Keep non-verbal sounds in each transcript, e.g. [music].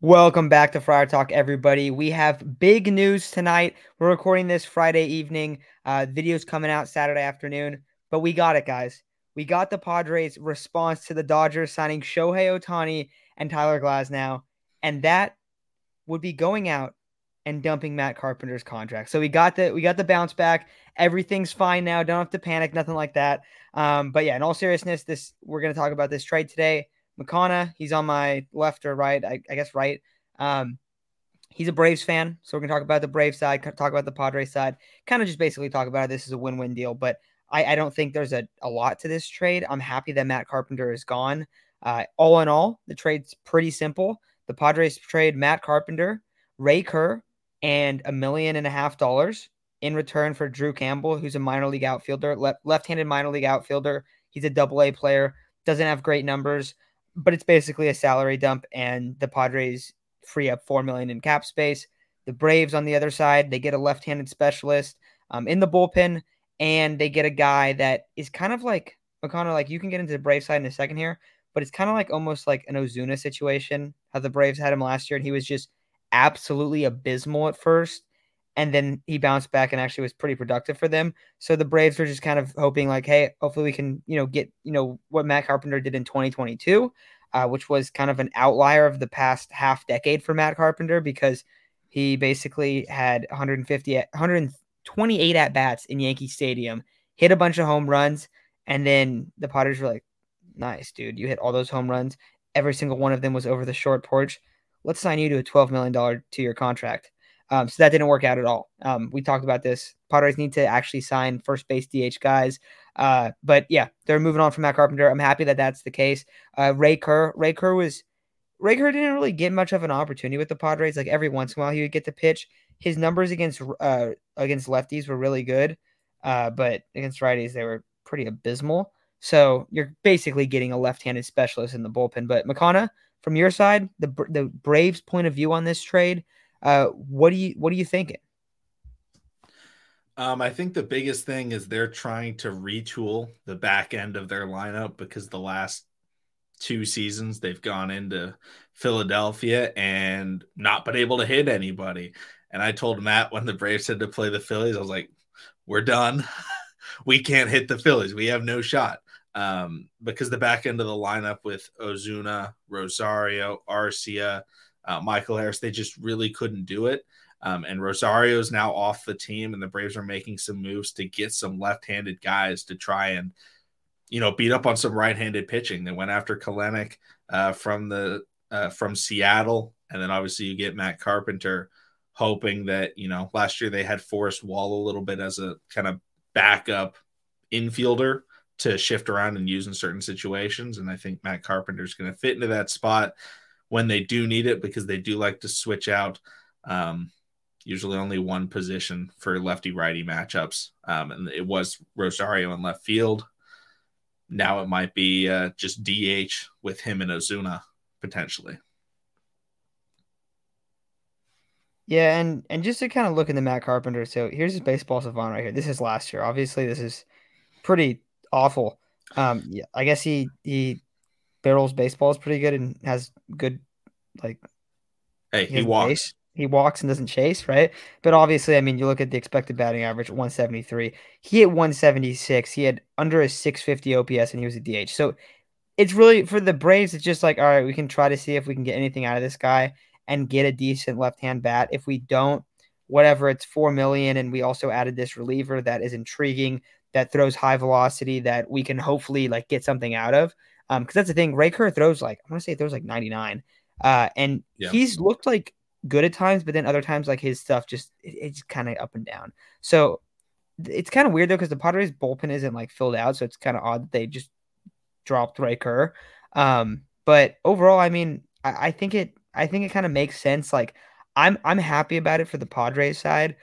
Welcome back to Friar Talk, everybody. We have big news tonight. We're recording this Friday evening. Uh, videos coming out Saturday afternoon, but we got it, guys. We got the Padres' response to the Dodgers signing Shohei Ohtani and Tyler Glasnow, and that would be going out and dumping Matt Carpenter's contract. So we got the we got the bounce back. Everything's fine now. Don't have to panic. Nothing like that. Um, but yeah, in all seriousness, this we're going to talk about this trade today. Makana, he's on my left or right, I, I guess right. Um, he's a Braves fan, so we're gonna talk about the Braves side, talk about the Padres side, kind of just basically talk about it. This is a win-win deal, but I, I don't think there's a, a lot to this trade. I'm happy that Matt Carpenter is gone. Uh, all in all, the trade's pretty simple. The Padres trade Matt Carpenter, Ray Kerr, and a million and a half dollars in return for Drew Campbell, who's a minor league outfielder, left left-handed minor league outfielder. He's a double A player, doesn't have great numbers but it's basically a salary dump, and the Padres free up four million in cap space. The Braves on the other side, they get a left-handed specialist um, in the bullpen, and they get a guy that is kind of like Makana. Like you can get into the Brave side in a second here, but it's kind of like almost like an Ozuna situation. How the Braves had him last year, and he was just absolutely abysmal at first, and then he bounced back and actually was pretty productive for them. So the Braves were just kind of hoping like, hey, hopefully we can, you know, get, you know, what Matt Carpenter did in 2022, uh, which was kind of an outlier of the past half decade for Matt Carpenter because he basically had 150 128 at bats in Yankee Stadium, hit a bunch of home runs, and then the Padres were like, "Nice, dude, you hit all those home runs. Every single one of them was over the short porch. Let's sign you to a 12 million dollar year contract." Um, so that didn't work out at all. Um, we talked about this. Padres need to actually sign first base DH guys. Uh, but yeah, they're moving on from Matt Carpenter. I'm happy that that's the case. Uh, Ray Kerr, Ray Kerr was Ray Kerr didn't really get much of an opportunity with the Padres. Like every once in a while, he would get the pitch. His numbers against uh, against lefties were really good, uh, but against righties they were pretty abysmal. So you're basically getting a left-handed specialist in the bullpen. But Makana, from your side, the the Braves' point of view on this trade, uh, what do you what are you thinking? Um, I think the biggest thing is they're trying to retool the back end of their lineup because the last two seasons they've gone into Philadelphia and not been able to hit anybody. And I told Matt when the Braves had to play the Phillies, I was like, "We're done. [laughs] we can't hit the Phillies. We have no shot." Um, because the back end of the lineup with Ozuna, Rosario, Arcia, uh, Michael Harris, they just really couldn't do it. Um, and Rosario's now off the team, and the Braves are making some moves to get some left-handed guys to try and, you know, beat up on some right-handed pitching. They went after Kelenic uh, from the uh, from Seattle, and then obviously you get Matt Carpenter, hoping that you know last year they had Forrest Wall a little bit as a kind of backup infielder to shift around and use in certain situations, and I think Matt Carpenter is going to fit into that spot when they do need it because they do like to switch out um, usually only one position for lefty righty matchups. Um, and it was Rosario in left field. Now it might be uh, just DH with him and Ozuna potentially. Yeah, and and just to kind of look into Matt Carpenter, so here's his baseball savant right here. This is last year. Obviously, this is pretty awful. Um, yeah, I guess he he barrels baseball is pretty good and has good like. Hey, he, he walks. Base. He walks and doesn't chase, right? But obviously, I mean, you look at the expected batting average, 173. He hit 176. He had under a 650 OPS, and he was a DH. So it's really for the Braves. It's just like, all right, we can try to see if we can get anything out of this guy and get a decent left-hand bat. If we don't, whatever, it's four million, and we also added this reliever that is intriguing, that throws high velocity, that we can hopefully like get something out of. Um, because that's the thing. Ray Kerr throws like I want to say it throws like 99. Uh, and yeah. he's looked like good at times, but then other times like his stuff just it, it's kind of up and down. So it's kind of weird though because the Padres bullpen isn't like filled out, so it's kind of odd that they just dropped Ray Kerr. Um, but overall, I mean, I, I think it I think it kind of makes sense. Like I'm I'm happy about it for the Padres side,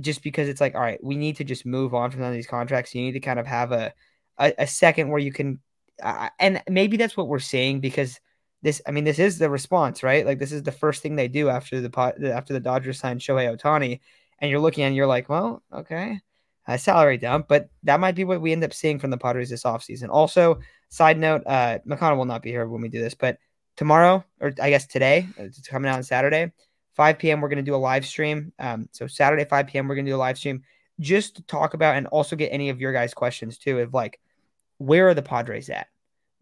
just because it's like all right, we need to just move on from some of these contracts. You need to kind of have a a, a second where you can, uh, and maybe that's what we're seeing because this I mean this is the response, right? Like this is the first thing they do after the after the Dodgers signed Shohei Ohtani, and you're looking and you're like, well, okay, a salary dump, but that might be what we end up seeing from the Padres this offseason. Also, side note, uh, Makana will not be here when we do this, but tomorrow, or I guess today, it's coming out on Saturday, 5 p.m. We're gonna do a live stream. Um, so Saturday 5 p.m. We're gonna do a live stream just to talk about and also get any of your guys' questions too. Of like, where are the Padres at?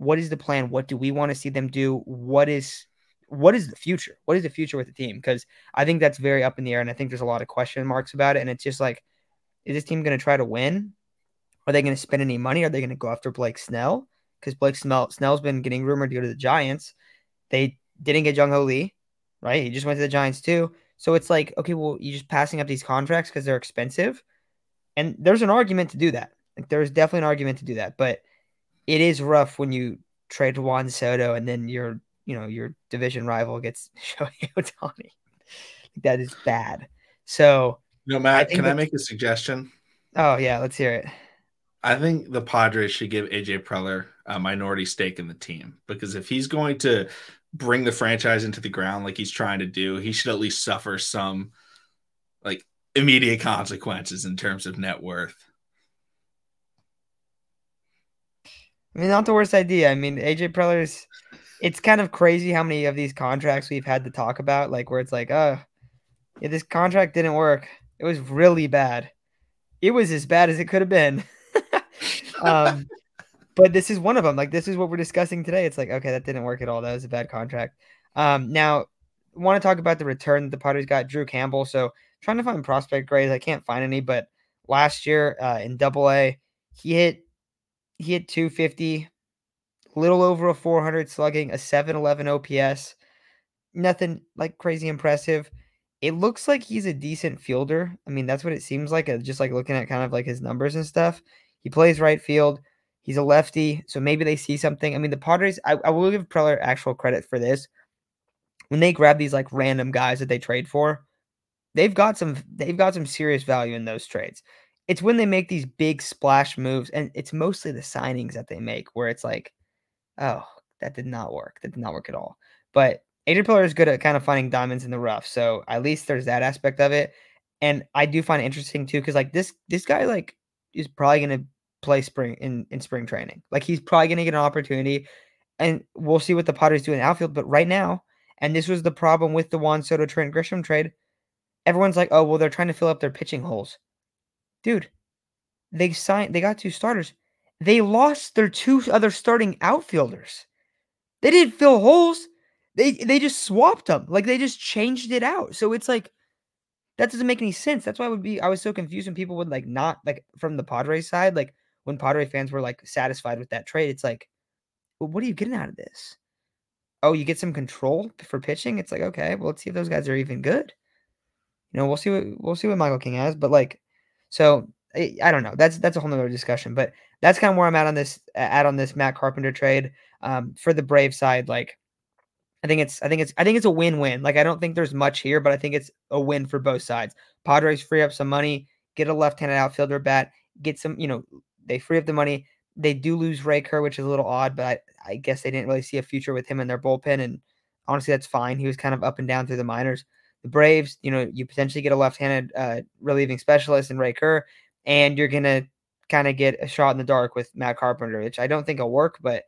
What is the plan? What do we want to see them do? What is what is the future? What is the future with the team? Because I think that's very up in the air, and I think there's a lot of question marks about it. And it's just like, is this team going to try to win? Are they going to spend any money? Are they going to go after Blake Snell? Because Blake Snell Snell's been getting rumored to go to the Giants. They didn't get Jung Hoo Lee, right? He just went to the Giants too. So it's like, okay, well, you're just passing up these contracts because they're expensive. And there's an argument to do that. Like there's definitely an argument to do that. But it is rough when you trade Juan Soto and then your, you know, your division rival gets [laughs] Shohei Ohtani. that is bad. So no, Matt, I can I make a suggestion? Oh yeah, let's hear it. I think the Padres should give AJ Preller a minority stake in the team because if he's going to bring the franchise into the ground like he's trying to do, he should at least suffer some like immediate consequences in terms of net worth. I mean, not the worst idea. I mean, AJ Preller's. It's kind of crazy how many of these contracts we've had to talk about, like where it's like, oh, yeah, this contract didn't work. It was really bad. It was as bad as it could have been. [laughs] um, but this is one of them. Like this is what we're discussing today. It's like, okay, that didn't work at all. That was a bad contract. Um, now, want to talk about the return that the Padres got Drew Campbell. So trying to find prospect grades, I can't find any. But last year uh, in Double A, he hit he hit 250, little over a 400 slugging, a 711 OPS. Nothing like crazy impressive. It looks like he's a decent fielder. I mean, that's what it seems like. Uh, just like looking at kind of like his numbers and stuff. He plays right field. He's a lefty, so maybe they see something. I mean, the Padres. I, I will give Preller actual credit for this. When they grab these like random guys that they trade for, they've got some. They've got some serious value in those trades. It's when they make these big splash moves, and it's mostly the signings that they make where it's like, oh, that did not work. That did not work at all. But Adrian Preller is good at kind of finding diamonds in the rough. So at least there's that aspect of it. And I do find it interesting too, because like this this guy like is probably gonna play spring in, in spring training. Like he's probably gonna get an opportunity. And we'll see what the Padres do in the outfield. But right now, and this was the problem with the Juan Soto Trent Grisham trade, everyone's like, oh well, they're trying to fill up their pitching holes. Dude, they signed they got two starters. They lost their two other starting outfielders. They didn't fill holes. They they just swapped them. Like they just changed it out. So it's like that doesn't make any sense. That's why I would be I was so confused when people would like not like from the Padres side, like when Padre fans were like satisfied with that trade. It's like, well, what are you getting out of this? Oh, you get some control for pitching. It's like, okay, well, let's see if those guys are even good. You know, we'll see what we'll see what Michael King has, but like, so I, I don't know. That's that's a whole nother discussion. But that's kind of where I'm at on this at on this Matt Carpenter trade. Um, for the Brave side, like I think it's I think it's I think it's a win-win. Like I don't think there's much here, but I think it's a win for both sides. Padres free up some money, get a left-handed outfielder bat, get some, you know, they free up the money. They do lose Ray Kerr, which is a little odd, but I, I guess they didn't really see a future with him in their bullpen. And honestly, that's fine. He was kind of up and down through the minors. The Braves, you know, you potentially get a left-handed uh, relieving specialist in Ray Kerr, and you're gonna kind of get a shot in the dark with Matt Carpenter, which I don't think will work, but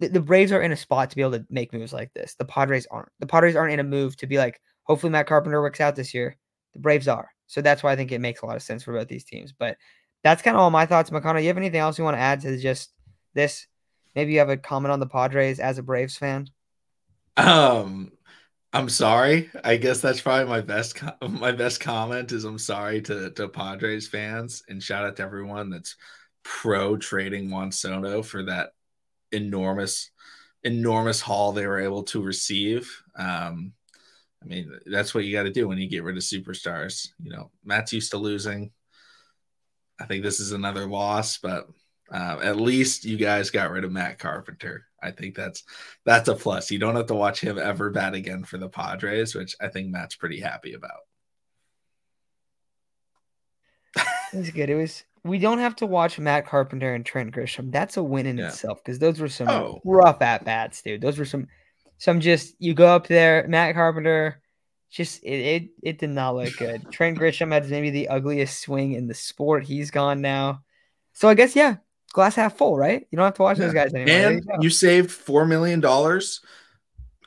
the, the Braves are in a spot to be able to make moves like this. The Padres aren't. The Padres aren't in a move to be like, hopefully Matt Carpenter works out this year. The Braves are. So that's why I think it makes a lot of sense for both these teams. But that's kind of all my thoughts. Makana, you have anything else you want to add to just this? Maybe you have a comment on the Padres as a Braves fan. Um, I'm sorry. I guess that's probably my best my best comment is I'm sorry to to Padres fans and shout out to everyone that's pro trading Juan Soto for that enormous enormous haul they were able to receive. Um, I mean, that's what you got to do when you get rid of superstars. You know, Matt's used to losing. I think this is another loss, but uh, at least you guys got rid of Matt Carpenter. I think that's that's a plus. You don't have to watch him ever bat again for the Padres, which I think Matt's pretty happy about. That's good. It was. We don't have to watch Matt Carpenter and Trent Grisham. That's a win in yeah. itself because those were some oh. rough at bats, dude. Those were some, some just you go up there, Matt Carpenter just it, it it did not look good. [laughs] Trent Grisham had maybe the ugliest swing in the sport. He's gone now. So I guess yeah, glass half full, right? You don't have to watch yeah. those guys anymore. And you, you, saved four million dollars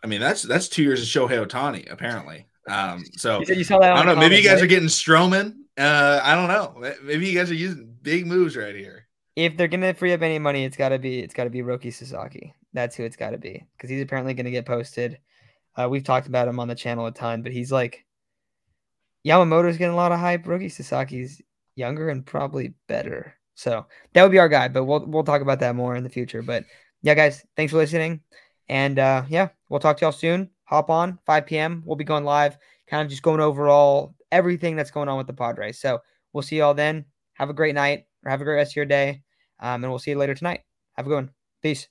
I mean, that's that's two years of Shohei Ohtani, apparently. Um, so You you saw that. I don't know. Maybe you guys right? are getting Stroman. Uh, I don't know. Maybe you guys are using big moves right here. If they're gonna free up any money, it's gotta be it's gotta be Roki Sasaki. That's who it's gotta be because he's apparently gonna get posted. Uh, we've talked about him on the channel a ton, but he's like Yamamoto's getting a lot of hype. Roki Sasaki's younger and probably better. So that would be our guy, but we'll we'll talk about that more in the future. But yeah, guys, thanks for listening. And uh, yeah, we'll talk to y'all soon. Hop on 5 p.m. We'll be going live, kind of just going over all everything that's going on with the Padres. So we'll see y'all then. Have a great night or have a great rest of your day. Um, and we'll see you later tonight. Have a good one. Peace.